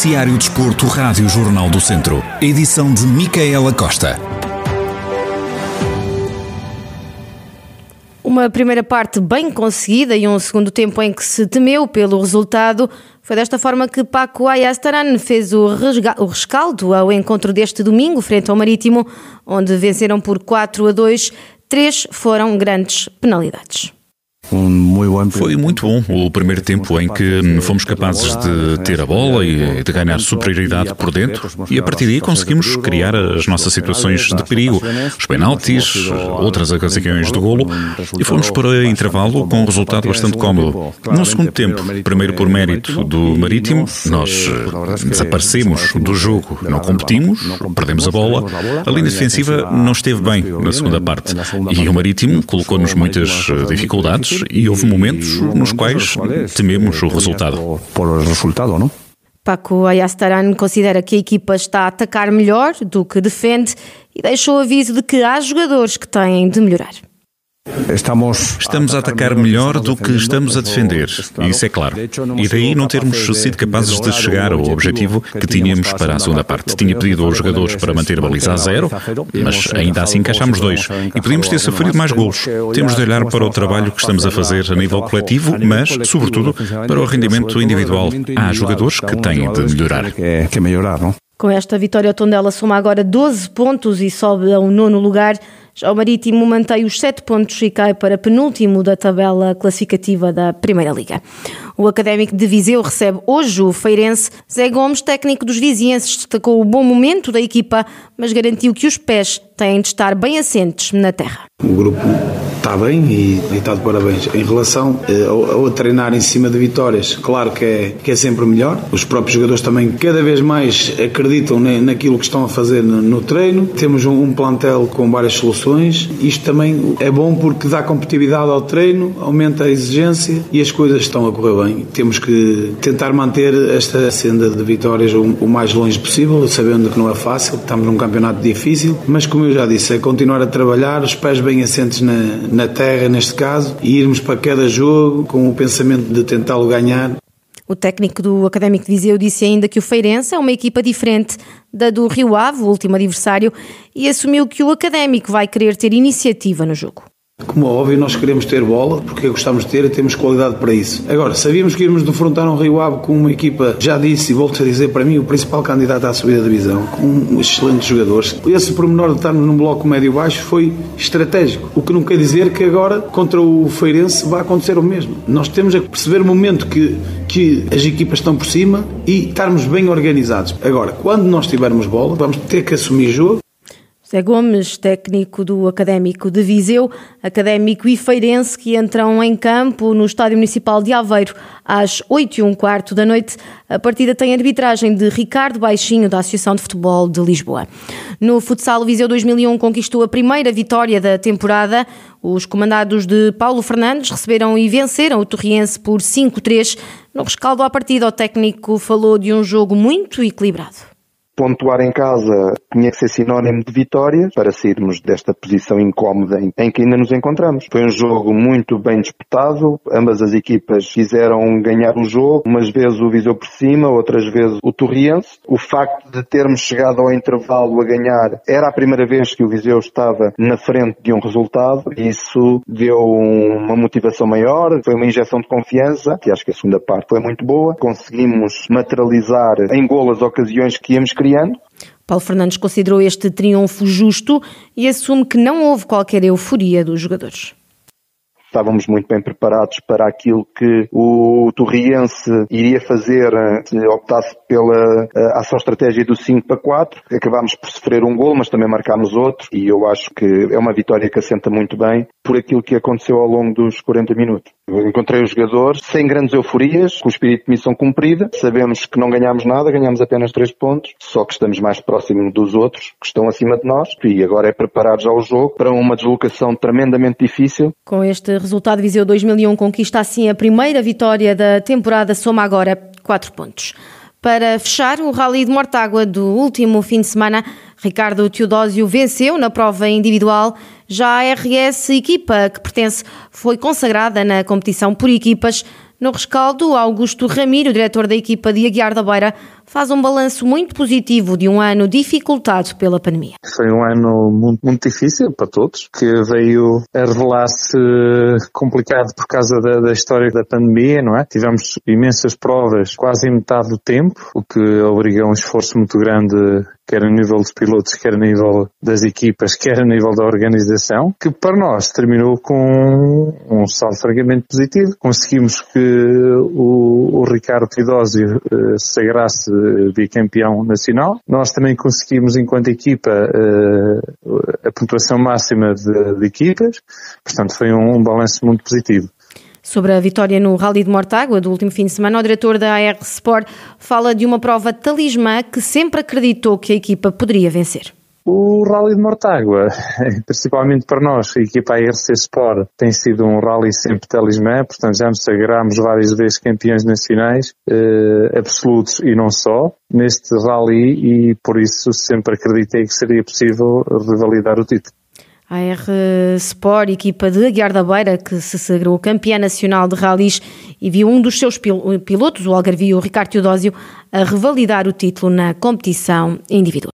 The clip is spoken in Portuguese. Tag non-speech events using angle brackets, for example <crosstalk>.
Noticiário Desporto, Rádio Jornal do Centro. Edição de Micaela Costa. Uma primeira parte bem conseguida e um segundo tempo em que se temeu pelo resultado. Foi desta forma que Paco Ayastaran fez o, o rescaldo ao encontro deste domingo, frente ao Marítimo, onde venceram por 4 a 2. Três foram grandes penalidades. Foi muito bom o primeiro tempo em que fomos capazes de ter a bola e de ganhar superioridade por dentro. E a partir daí conseguimos criar as nossas situações de perigo, os penaltis, outras ocasiões de golo e fomos para intervalo com um resultado bastante cómodo. No segundo tempo, primeiro por mérito do Marítimo, nós desaparecemos do jogo, não competimos, perdemos a bola, a linha defensiva não esteve bem na segunda parte. E o Marítimo colocou-nos muitas eh, e houve momentos nos quais tememos o resultado. Paco Ayastaran considera que a equipa está a atacar melhor do que defende e deixou o aviso de que há jogadores que têm de melhorar. Estamos a atacar melhor do que estamos a defender, isso é claro. E daí não termos sido capazes de chegar ao objetivo que tínhamos para a segunda parte. Tinha pedido aos jogadores para manter a baliza a zero, mas ainda assim encaixámos dois. E podíamos ter sofrido mais golos. Temos de olhar para o trabalho que estamos a fazer a nível coletivo, mas, sobretudo, para o rendimento individual. Há jogadores que têm de melhorar. Com esta vitória, o Tondela soma agora 12 pontos e sobe ao nono lugar. Já o Marítimo mantém os sete pontos e cai para penúltimo da tabela classificativa da Primeira Liga. O Académico de Viseu recebe hoje o Feirense. Zé Gomes, técnico dos vizienses, destacou o bom momento da equipa, mas garantiu que os pés têm de estar bem assentes na terra. O grupo está bem e, e está de parabéns. Em relação eh, ao, ao, treinar em cima de vitórias, claro que é, que é sempre melhor. Os próprios jogadores também cada vez mais acreditam naquilo que estão a fazer no, no treino. Temos um, um, plantel com várias soluções. Isto também é bom porque dá competitividade ao treino, aumenta a exigência e as coisas estão a correr bem. Temos que tentar manter esta senda de vitórias o, mais longe possível, sabendo que não é fácil, estamos num campeonato difícil, mas como eu já disse, é continuar a trabalhar, os pés bem assentes na, na terra, neste caso, e irmos para cada jogo com o pensamento de tentá-lo ganhar. O técnico do Académico de Viseu disse ainda que o Feirense é uma equipa diferente da do Rio Ave, o último adversário, e assumiu que o Académico vai querer ter iniciativa no jogo. Como é óbvio, nós queremos ter bola, porque gostamos de ter e temos qualidade para isso. Agora, sabíamos que íamos defrontar um Rio Ave com uma equipa, já disse e volto a dizer, para mim, o principal candidato à subida da divisão, com excelentes jogadores. Esse pormenor de estarmos num bloco médio-baixo foi estratégico. O que não quer dizer que agora, contra o Feirense, vai acontecer o mesmo. Nós temos a perceber o momento que, que as equipas estão por cima e estarmos bem organizados. Agora, quando nós tivermos bola, vamos ter que assumir jogo José Gomes, técnico do Académico de Viseu, Académico e Feirense, que entram em campo no Estádio Municipal de Aveiro às 8 e um quarto da noite. A partida tem arbitragem de Ricardo Baixinho, da Associação de Futebol de Lisboa. No futsal, Viseu 2001 conquistou a primeira vitória da temporada. Os comandados de Paulo Fernandes receberam e venceram o Torriense por 5-3. No rescaldo à partida, o técnico falou de um jogo muito equilibrado pontuar em casa tinha que ser sinónimo de vitória para sairmos desta posição incómoda em que ainda nos encontramos. Foi um jogo muito bem disputado, ambas as equipas quiseram ganhar o jogo, umas vezes o Viseu por cima, outras vezes o Torriense. O facto de termos chegado ao intervalo a ganhar era a primeira vez que o Viseu estava na frente de um resultado e isso deu uma motivação maior, foi uma injeção de confiança, que acho que a segunda parte foi muito boa. Conseguimos materializar em gol as ocasiões que íamos criar Paulo Fernandes considerou este triunfo justo e assume que não houve qualquer euforia dos jogadores estávamos muito bem preparados para aquilo que o Torriense iria fazer eh, se optasse pela eh, ação estratégia do 5 para 4. Acabámos por sofrer um gol, mas também marcámos outro e eu acho que é uma vitória que assenta muito bem por aquilo que aconteceu ao longo dos 40 minutos. Encontrei os jogadores sem grandes euforias, com o espírito de missão cumprida. Sabemos que não ganhámos nada, ganhámos apenas 3 pontos, só que estamos mais próximos dos outros que estão acima de nós e agora é preparar já o jogo para uma deslocação tremendamente difícil. Com este resultado, Viseu 2001 conquista assim a primeira vitória da temporada, soma agora 4 pontos. Para fechar o Rally de Mortágua do último fim de semana, Ricardo Teodósio venceu na prova individual. Já a RS equipa que pertence foi consagrada na competição por equipas. No rescaldo, Augusto Ramiro, diretor da equipa de Aguiar da Beira, faz um balanço muito positivo de um ano dificultado pela pandemia. Foi um ano muito, muito difícil para todos, que veio a revelar-se complicado por causa da, da, história da pandemia, não é? Tivemos imensas provas quase em metade do tempo, o que obriga a um esforço muito grande quer a nível dos pilotos, quer a nível das equipas, quer a nível da organização, que para nós terminou com um saldo francamente positivo. Conseguimos que o, o Ricardo Tidósio se sagrasse bicampeão nacional. Nós também conseguimos, enquanto equipa, uh, a pontuação máxima de, de equipas. Portanto, foi um, um balanço muito positivo. Sobre a vitória no Rally de Mortágua do último fim de semana, o diretor da AR Sport fala de uma prova talismã que sempre acreditou que a equipa poderia vencer. O Rally de Mortágua, <laughs> principalmente para nós, a equipa ARC Sport, tem sido um rally sempre talismã, portanto já nos sagrámos várias vezes campeões nacionais, eh, absolutos e não só, neste rally e por isso sempre acreditei que seria possível revalidar o título. A R Sport, equipa de Aguiar da Beira, que se sagrou campeã nacional de ralis e viu um dos seus pilotos, o algarvio Ricardo Teodósio, a revalidar o título na competição individual.